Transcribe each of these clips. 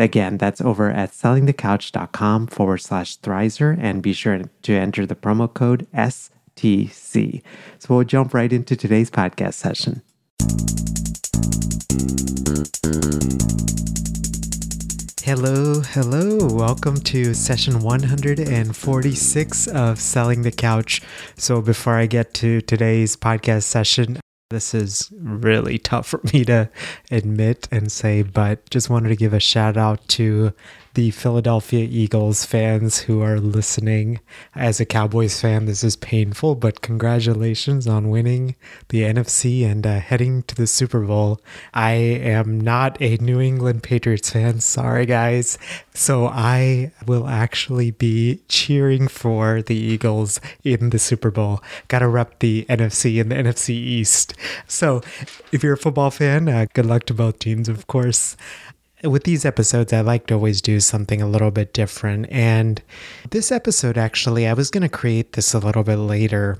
Again, that's over at sellingthecouch.com forward slash Thrizer and be sure to enter the promo code STC. So we'll jump right into today's podcast session. Hello, hello. Welcome to session 146 of Selling the Couch. So, before I get to today's podcast session, this is really tough for me to admit and say, but just wanted to give a shout out to the Philadelphia Eagles fans who are listening. As a Cowboys fan, this is painful, but congratulations on winning the NFC and uh, heading to the Super Bowl. I am not a New England Patriots fan. Sorry, guys. So I will actually be cheering for the Eagles in the Super Bowl. Gotta rep the NFC and the NFC East. So if you're a football fan, uh, good luck to both teams, of course with these episodes, I like to always do something a little bit different. And this episode, actually, I was going to create this a little bit later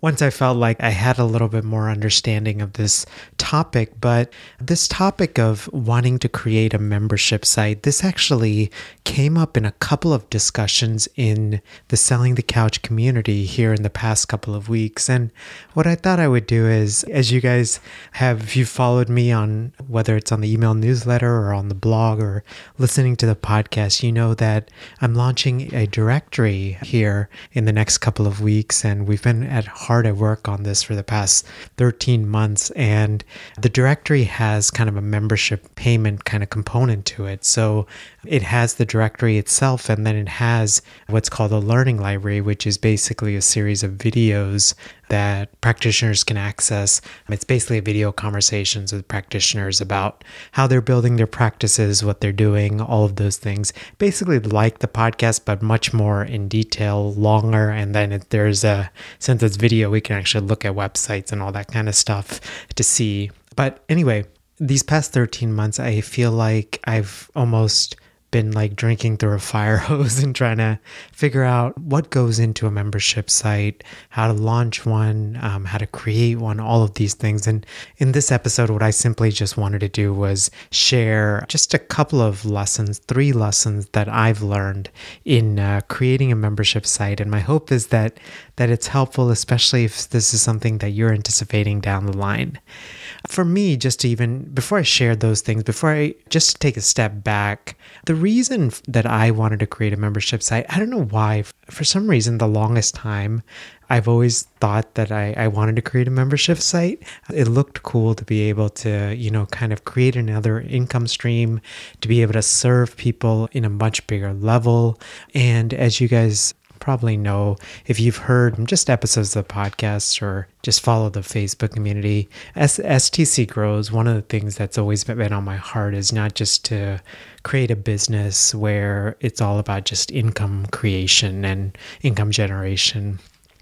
once I felt like I had a little bit more understanding of this topic. But this topic of wanting to create a membership site, this actually came up in a couple of discussions in the Selling the Couch community here in the past couple of weeks. And what I thought I would do is, as you guys have, if you followed me on whether it's on the email newsletter or on the blog or listening to the podcast, you know that I'm launching a directory here in the next couple of weeks. And we've been at hard at work on this for the past 13 months. And the directory has kind of a membership payment kind of component to it. So it has the directory itself, and then it has what's called a learning library, which is basically a series of videos that practitioners can access. It's basically video conversations with practitioners about how they're building their practices, what they're doing, all of those things. Basically, like the podcast, but much more in detail, longer. And then there's a, since it's video, we can actually look at websites and all that kind of stuff to see. But anyway, these past 13 months, I feel like I've almost been like drinking through a fire hose and trying to figure out what goes into a membership site, how to launch one, um, how to create one, all of these things. And in this episode, what I simply just wanted to do was share just a couple of lessons, three lessons that I've learned in uh, creating a membership site. And my hope is that that it's helpful, especially if this is something that you're anticipating down the line for me, just to even before I shared those things, before I just take a step back, the reason that I wanted to create a membership site, I don't know why, for some reason, the longest time, I've always thought that I, I wanted to create a membership site. It looked cool to be able to, you know, kind of create another income stream, to be able to serve people in a much bigger level. And as you guys probably know if you've heard just episodes of the podcast or just follow the Facebook community. As STC grows, one of the things that's always been on my heart is not just to create a business where it's all about just income creation and income generation.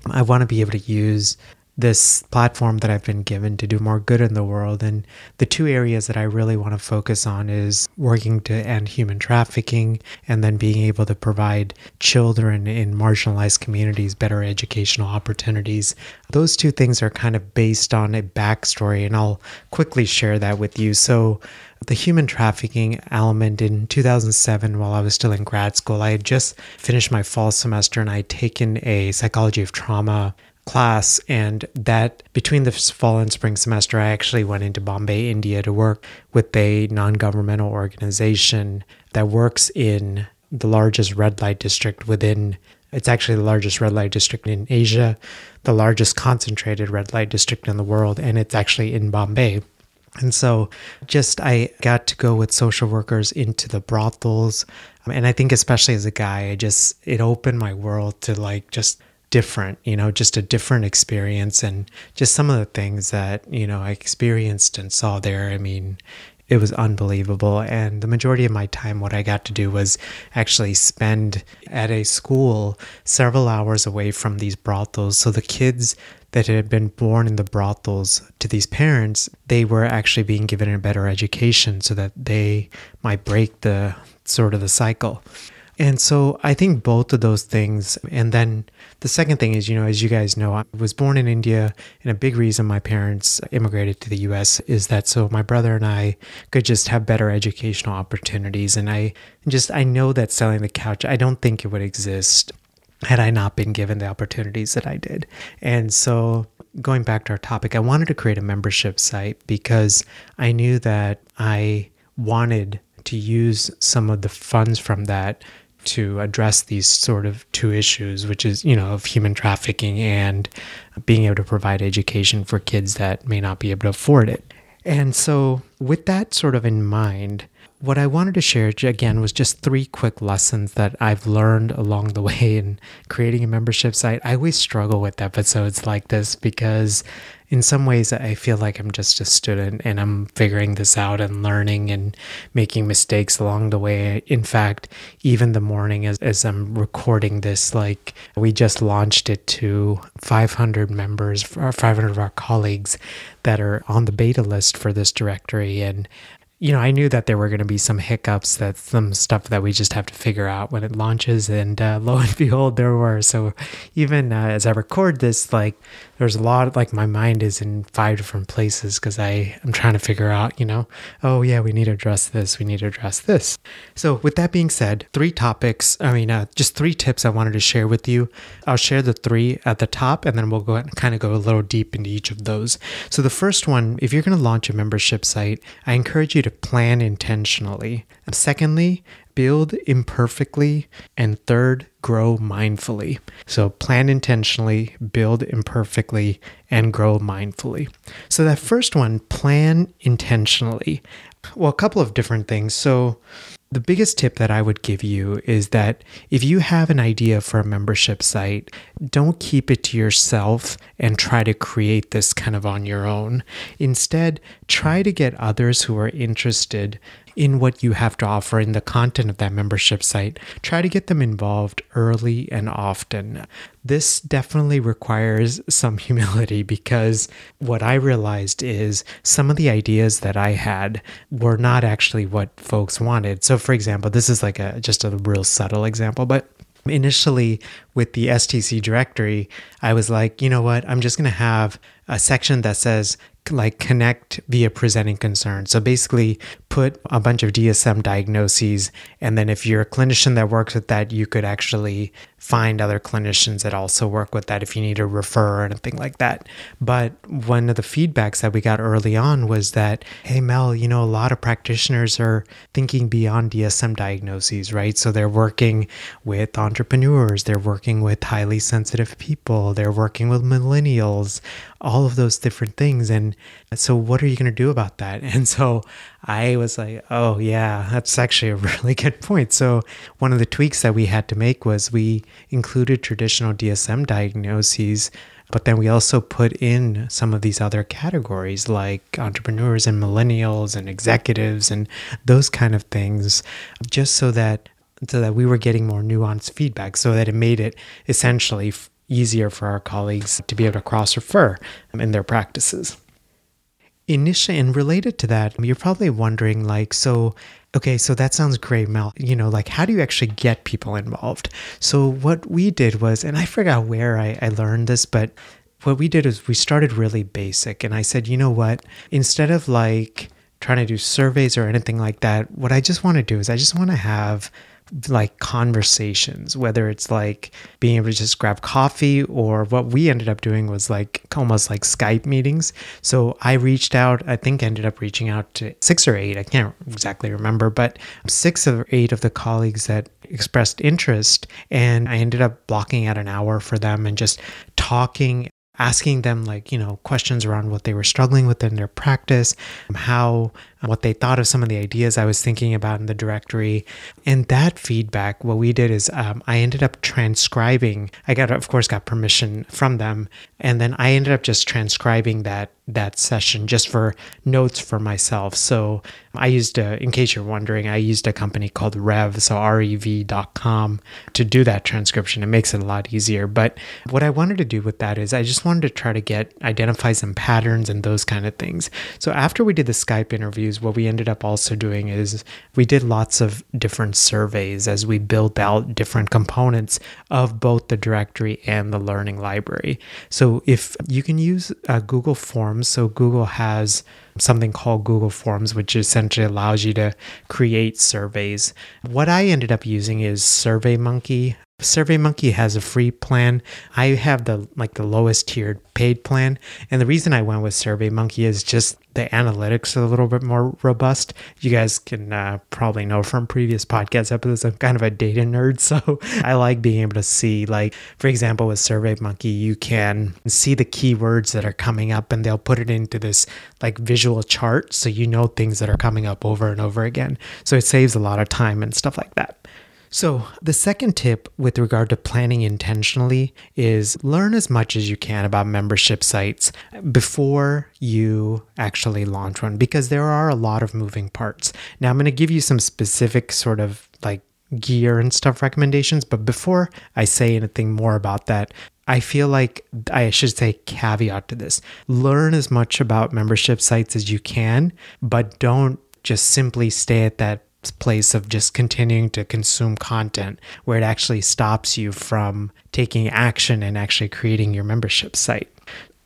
I want to be able to use this platform that I've been given to do more good in the world. And the two areas that I really want to focus on is working to end human trafficking and then being able to provide children in marginalized communities better educational opportunities. Those two things are kind of based on a backstory, and I'll quickly share that with you. So, the human trafficking element in 2007 while I was still in grad school. I had just finished my fall semester and I had taken a psychology of trauma class. And that between the fall and spring semester, I actually went into Bombay, India to work with a non governmental organization that works in the largest red light district within It's actually the largest red light district in Asia, the largest concentrated red light district in the world, and it's actually in Bombay. And so just I got to go with social workers into the brothels. Um, and I think especially as a guy, I just it opened my world to like just different, you know, just a different experience and just some of the things that, you know, I experienced and saw there. I mean, it was unbelievable. And the majority of my time, what I got to do was actually spend at a school several hours away from these brothels. So the kids that had been born in the brothels to these parents, they were actually being given a better education so that they might break the sort of the cycle. And so I think both of those things. And then the second thing is, you know, as you guys know, I was born in India, and a big reason my parents immigrated to the US is that so my brother and I could just have better educational opportunities. And I just, I know that selling the couch, I don't think it would exist had I not been given the opportunities that I did. And so going back to our topic, I wanted to create a membership site because I knew that I wanted to use some of the funds from that to address these sort of two issues, which is, you know, of human trafficking and being able to provide education for kids that may not be able to afford it. And so, with that sort of in mind, what I wanted to share again was just three quick lessons that I've learned along the way in creating a membership site. I always struggle with episodes like this because in some ways I feel like I'm just a student and I'm figuring this out and learning and making mistakes along the way. In fact, even the morning as, as I'm recording this, like we just launched it to 500 members, 500 of our colleagues that are on the beta list for this directory. And you know, I knew that there were going to be some hiccups, that some stuff that we just have to figure out when it launches. And uh, lo and behold, there were. So even uh, as I record this, like there's a lot, like my mind is in five different places because I am trying to figure out, you know, oh yeah, we need to address this, we need to address this. So with that being said, three topics. I mean, uh, just three tips I wanted to share with you. I'll share the three at the top, and then we'll go and kind of go a little deep into each of those. So the first one, if you're going to launch a membership site, I encourage you to plan intentionally. And secondly, build imperfectly. And third, grow mindfully. So plan intentionally, build imperfectly, and grow mindfully. So that first one, plan intentionally. Well, a couple of different things. So the biggest tip that I would give you is that if you have an idea for a membership site, don't keep it to yourself and try to create this kind of on your own. Instead, try to get others who are interested in what you have to offer in the content of that membership site. Try to get them involved early and often. This definitely requires some humility because what I realized is some of the ideas that I had were not actually what folks wanted. So for example, this is like a just a real subtle example, but initially with the STC directory, I was like, you know what? I'm just going to have a section that says like connect via presenting concerns. So basically put a bunch of DSM diagnoses and then if you're a clinician that works with that, you could actually find other clinicians that also work with that if you need to refer or anything like that. But one of the feedbacks that we got early on was that, hey, Mel, you know, a lot of practitioners are thinking beyond DSM diagnoses, right? So they're working with entrepreneurs, they're working with highly sensitive people, they're working with millennials, all of those different things. And so, what are you going to do about that? And so I was like, oh, yeah, that's actually a really good point. So, one of the tweaks that we had to make was we included traditional DSM diagnoses, but then we also put in some of these other categories like entrepreneurs and millennials and executives and those kind of things, just so that so that we were getting more nuanced feedback so that it made it essentially easier for our colleagues to be able to cross refer in their practices. Initially, and related to that, you're probably wondering, like, so, okay, so that sounds great, Mel. You know, like, how do you actually get people involved? So, what we did was, and I forgot where I, I learned this, but what we did is we started really basic. And I said, you know what? Instead of like trying to do surveys or anything like that, what I just want to do is I just want to have like conversations, whether it's like being able to just grab coffee or what we ended up doing was like almost like Skype meetings. So I reached out, I think ended up reaching out to six or eight, I can't exactly remember, but six or eight of the colleagues that expressed interest. And I ended up blocking out an hour for them and just talking asking them like you know questions around what they were struggling with in their practice how what they thought of some of the ideas i was thinking about in the directory. And that feedback what we did is um, i ended up transcribing i got of course got permission from them. And then i ended up just transcribing that that session just for notes for myself. So i used a in case you're wondering i used a company called rev so rev.com to do that transcription. It makes it a lot easier. But what i wanted to do with that is i just wanted to try to get identify some patterns and those kind of things. So after we did the skype interviews what we ended up also doing is we did lots of different surveys as we built out different components of both the directory and the learning library so if you can use uh, google forms Forms. So Google has something called Google Forms, which essentially allows you to create surveys. What I ended up using is SurveyMonkey. SurveyMonkey has a free plan. I have the like the lowest tiered paid plan, and the reason I went with SurveyMonkey is just the analytics are a little bit more robust. You guys can uh, probably know from previous podcast episodes, I'm kind of a data nerd, so I like being able to see, like, for example, with SurveyMonkey, you can see the keywords that are coming up, and they'll put it into this like visual chart, so you know things that are coming up over and over again. So it saves a lot of time and stuff like that. So, the second tip with regard to planning intentionally is learn as much as you can about membership sites before you actually launch one because there are a lot of moving parts. Now, I'm going to give you some specific sort of like gear and stuff recommendations, but before I say anything more about that, I feel like I should say caveat to this. Learn as much about membership sites as you can, but don't just simply stay at that place of just continuing to consume content where it actually stops you from taking action and actually creating your membership site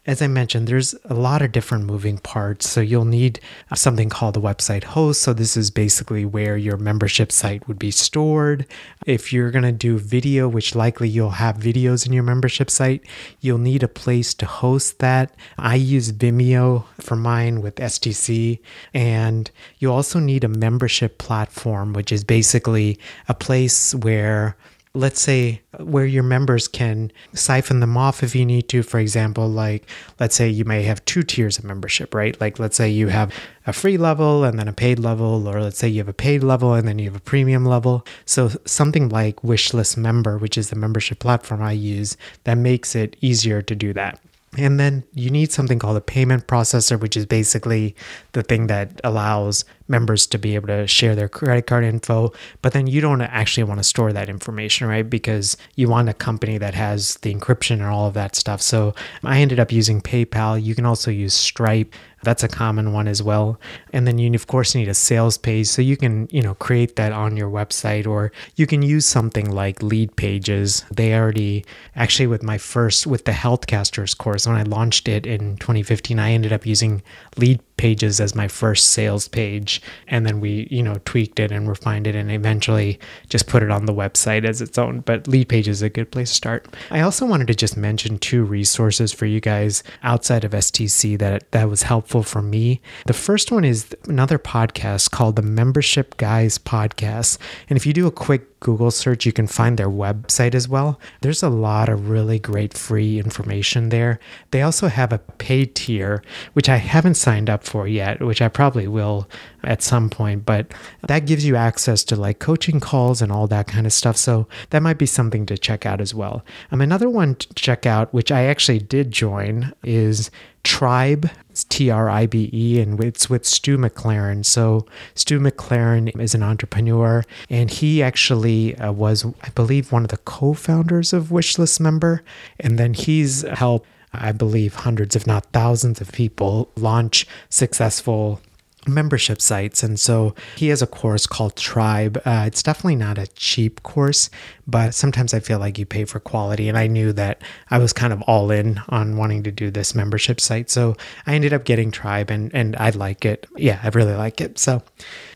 as I mentioned, there's a lot of different moving parts. So you'll need something called a website host. So this is basically where your membership site would be stored. If you're going to do video, which likely you'll have videos in your membership site, you'll need a place to host that. I use Vimeo for mine with STC. And you also need a membership platform, which is basically a place where let's say where your members can siphon them off if you need to. For example like let's say you may have two tiers of membership right? Like let's say you have a free level and then a paid level or let's say you have a paid level and then you have a premium level. So something like wishlist member which is the membership platform i use that makes it easier to do that and then you need something called a payment processor, which is basically the thing that allows members to be able to share their credit card info. But then you don't actually want to store that information, right? Because you want a company that has the encryption and all of that stuff. So I ended up using PayPal. You can also use Stripe. That's a common one as well. And then you of course need a sales page so you can, you know, create that on your website or you can use something like Leadpages. They already actually with my first with the Healthcasters course when I launched it in 2015, I ended up using Lead pages as my first sales page. And then we you know tweaked it and refined it and eventually just put it on the website as its own. But Leadpage is a good place to start. I also wanted to just mention two resources for you guys outside of stc that that was helpful for me. The first one is another podcast called the membership guys podcast. And if you do a quick Google search, you can find their website as well. There's a lot of really great free information there. They also have a paid tier, which I haven't signed up for yet, which I probably will at some point, but that gives you access to like coaching calls and all that kind of stuff. So that might be something to check out as well. Um, another one to check out, which I actually did join, is Tribe, T R I B E, and it's with Stu McLaren. So, Stu McLaren is an entrepreneur, and he actually uh, was, I believe, one of the co founders of Wishlist Member. And then he's helped, I believe, hundreds, if not thousands of people launch successful membership sites. And so he has a course called Tribe. Uh, it's definitely not a cheap course, but sometimes I feel like you pay for quality. And I knew that I was kind of all in on wanting to do this membership site. So I ended up getting Tribe and, and I like it. Yeah, I really like it. So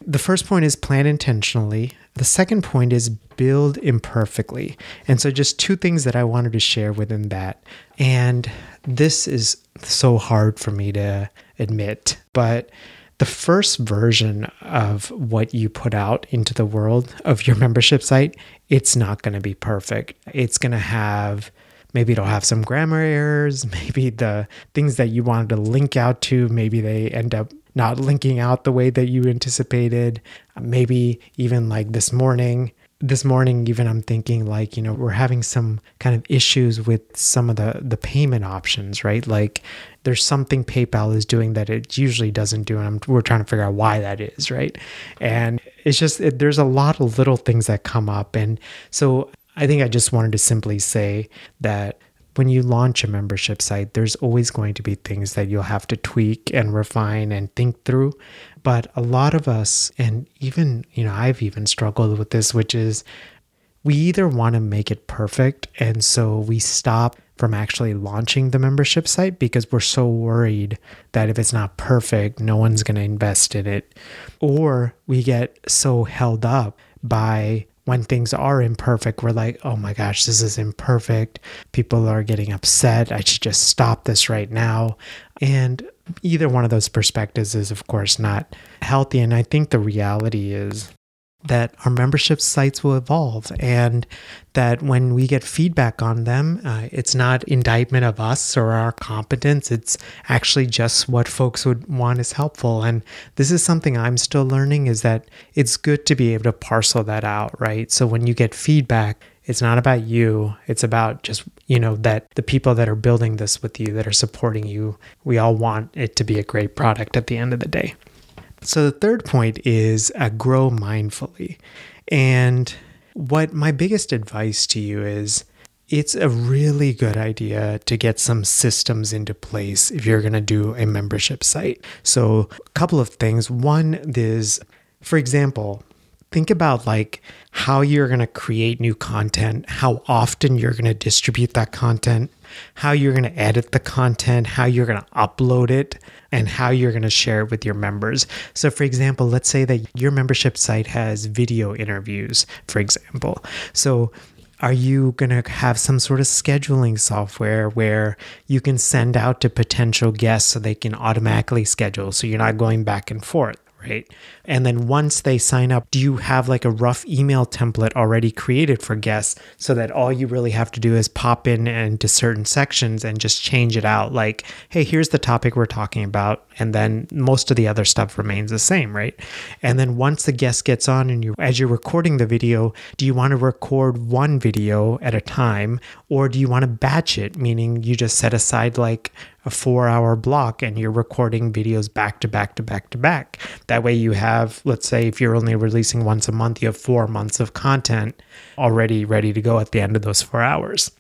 the first point is plan intentionally. The second point is build imperfectly. And so just two things that I wanted to share within that. And this is so hard for me to admit, but the first version of what you put out into the world of your membership site, it's not going to be perfect. It's going to have maybe it'll have some grammar errors, maybe the things that you wanted to link out to, maybe they end up not linking out the way that you anticipated. Maybe even like this morning, this morning even i'm thinking like you know we're having some kind of issues with some of the the payment options right? Like there's something paypal is doing that it usually doesn't do and I'm, we're trying to figure out why that is right? And it's just it, there's a lot of little things that come up and so i think i just wanted to simply say that when you launch a membership site, there's always going to be things that you'll have to tweak and refine and think through. But a lot of us, and even, you know, I've even struggled with this, which is we either want to make it perfect. And so we stop from actually launching the membership site because we're so worried that if it's not perfect, no one's going to invest in it. Or we get so held up by when things are imperfect, we're like, oh my gosh, this is imperfect. People are getting upset. I should just stop this right now. And either one of those perspectives is, of course, not healthy. And I think the reality is that our membership sites will evolve and that when we get feedback on them, uh, it's not indictment of us or our competence. It's actually just what folks would want is helpful. And this is something I'm still learning is that it's good to be able to parcel that out, right? So when you get feedback, it's not about you. It's about just, you know, that the people that are building this with you, that are supporting you, we all want it to be a great product at the end of the day. So the third point is uh, grow mindfully. And what my biggest advice to you is it's a really good idea to get some systems into place if you're going to do a membership site. So, a couple of things. One is, for example, think about like how you're going to create new content, how often you're going to distribute that content, how you're going to edit the content, how you're going to upload it, and how you're going to share it with your members. So, for example, let's say that your membership site has video interviews, for example. So, are you going to have some sort of scheduling software where you can send out to potential guests so they can automatically schedule so you're not going back and forth? Right? And then once they sign up, do you have like a rough email template already created for guests so that all you really have to do is pop in into certain sections and just change it out? Like, hey, here's the topic we're talking about. And then most of the other stuff remains the same, right? And then once the guest gets on and you, as you're recording the video, do you want to record one video at a time or do you want to batch it? Meaning you just set aside like a four hour block and you're recording videos back to back to back to back. That way, you have, let's say, if you're only releasing once a month, you have four months of content already ready to go at the end of those four hours.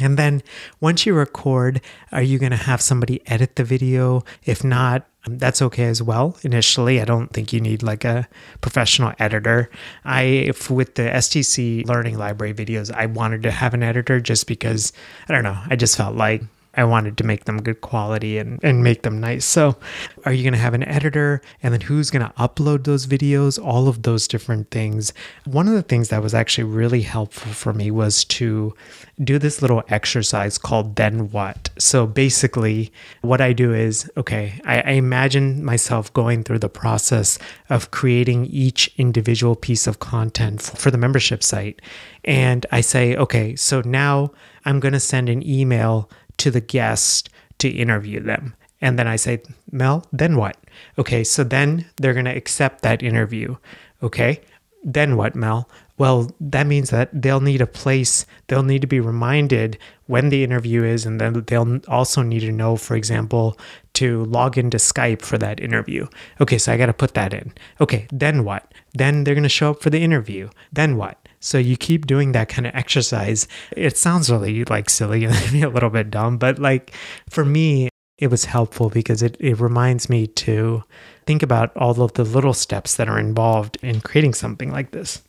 And then once you record, are you going to have somebody edit the video? If not, um, that's okay as well. Initially, I don't think you need like a professional editor. I, if with the STC learning library videos, I wanted to have an editor just because I don't know. I just felt like I wanted to make them good quality and, and make them nice. So, are you going to have an editor? And then who's going to upload those videos? All of those different things. One of the things that was actually really helpful for me was to do this little exercise called Then What. So, basically, what I do is okay, I, I imagine myself going through the process of creating each individual piece of content for the membership site. And I say, okay, so now I'm going to send an email to the guest to interview them. And then I say, Mel, then what? Okay, so then they're going to accept that interview. Okay, then what, Mel? Well, that means that they'll need a place, they'll need to be reminded when the interview is, and then they'll also need to know, for example, to log into Skype for that interview. Okay, so I got to put that in. Okay, then what? Then they're going to show up for the interview. Then what? So you keep doing that kind of exercise. It sounds really like silly and a little bit dumb, but like for me, it was helpful because it, it reminds me to think about all of the little steps that are involved in creating something like this.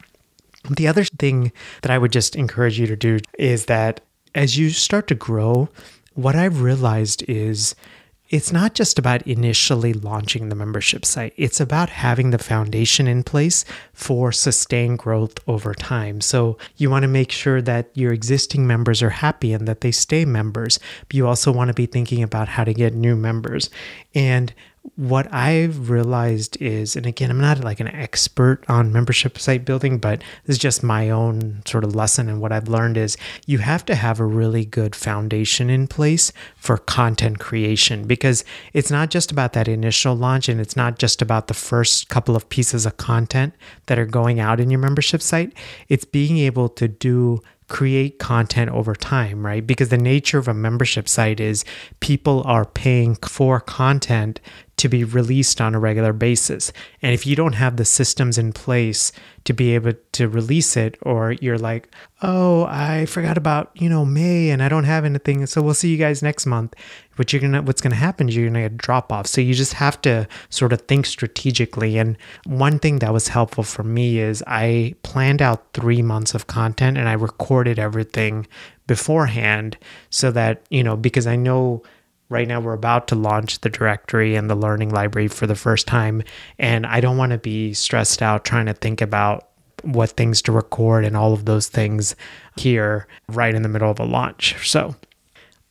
The other thing that I would just encourage you to do is that as you start to grow, what I've realized is it's not just about initially launching the membership site. It's about having the foundation in place for sustained growth over time. So you want to make sure that your existing members are happy and that they stay members. But you also want to be thinking about how to get new members. And what I've realized is, and again, I'm not like an expert on membership site building, but this is just my own sort of lesson. And what I've learned is you have to have a really good foundation in place for content creation because it's not just about that initial launch and it's not just about the first couple of pieces of content that are going out in your membership site. It's being able to do create content over time, right? Because the nature of a membership site is people are paying for content to be released on a regular basis. And if you don't have the systems in place to be able to release it, or you're like, oh, I forgot about, you know, May and I don't have anything. So we'll see you guys next month. What you're gonna what's gonna happen is you're gonna get drop off. So you just have to sort of think strategically. And one thing that was helpful for me is I planned out three months of content and I recorded everything beforehand so that, you know, because I know right now we're about to launch the directory and the learning library for the first time and i don't want to be stressed out trying to think about what things to record and all of those things here right in the middle of a launch so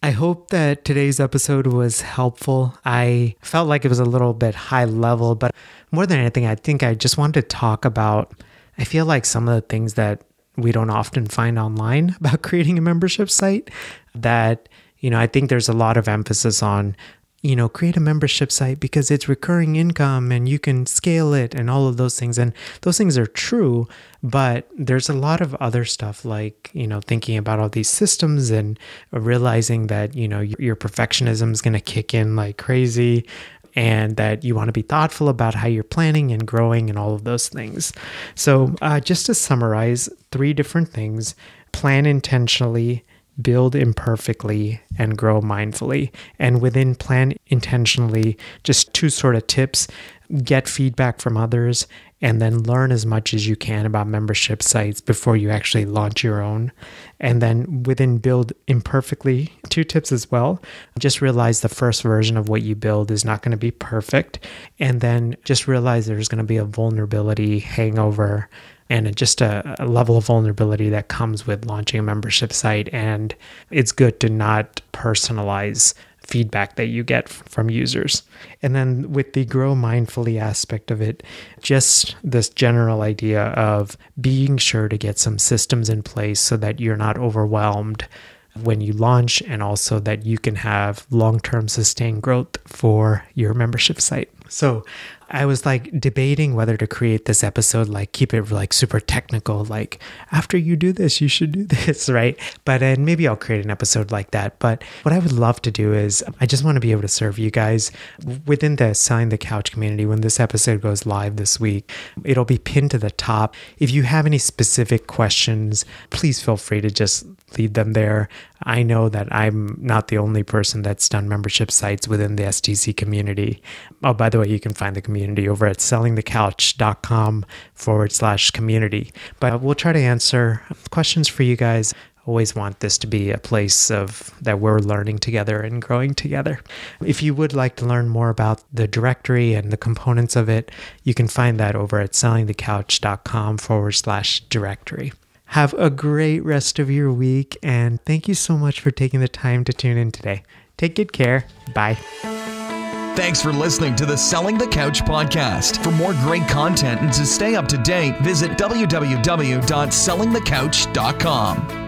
I hope that today's episode was helpful. I felt like it was a little bit high level, but more than anything, I think I just wanted to talk about. I feel like some of the things that we don't often find online about creating a membership site that you know, I think there's a lot of emphasis on, you know, create a membership site because it's recurring income and you can scale it and all of those things. And those things are true, but there's a lot of other stuff like, you know, thinking about all these systems and realizing that, you know, your perfectionism is going to kick in like crazy and that you want to be thoughtful about how you're planning and growing and all of those things. So, uh, just to summarize, three different things plan intentionally, build imperfectly and grow mindfully. And within plan intentionally, just two sort of tips get feedback from others and then learn as much as you can about membership sites before you actually launch your own. And then within build imperfectly, two tips as well. Just realize the first version of what you build is not going to be perfect. And then just realize there's going to be a vulnerability hangover and just a, a, level of vulnerability that comes with launching a membership site. And it's good to not personalize feedback that you get from users. And then with the grow mindfully aspect of it, just this general idea of being sure to get some systems in place so that you're not overwhelmed when you launch and also that you can have long-term sustained growth for your membership site. So I was like debating whether to create this episode, like keep it like super technical, like after you do this, you should do this, right? But and maybe I'll create an episode like that. But what I would love to do is I just want to be able to serve you guys within the Selling the Couch community. When this episode goes live this week, it'll be pinned to the top. If you have any specific questions, please feel free to just leave them there. I know that I'm not the only person that's done membership sites within the STC community. Oh, by the way, you can find the community over at sellingthecouch.com forward slash community. But we'll try to answer questions for you guys. Always want this to be a place of that we're learning together and growing together. If you would like to learn more about the directory and the components of it, you can find that over at sellingthecouch.com forward slash directory. Have a great rest of your week, and thank you so much for taking the time to tune in today. Take good care. Bye. Thanks for listening to the Selling the Couch podcast. For more great content and to stay up to date, visit www.sellingthecouch.com.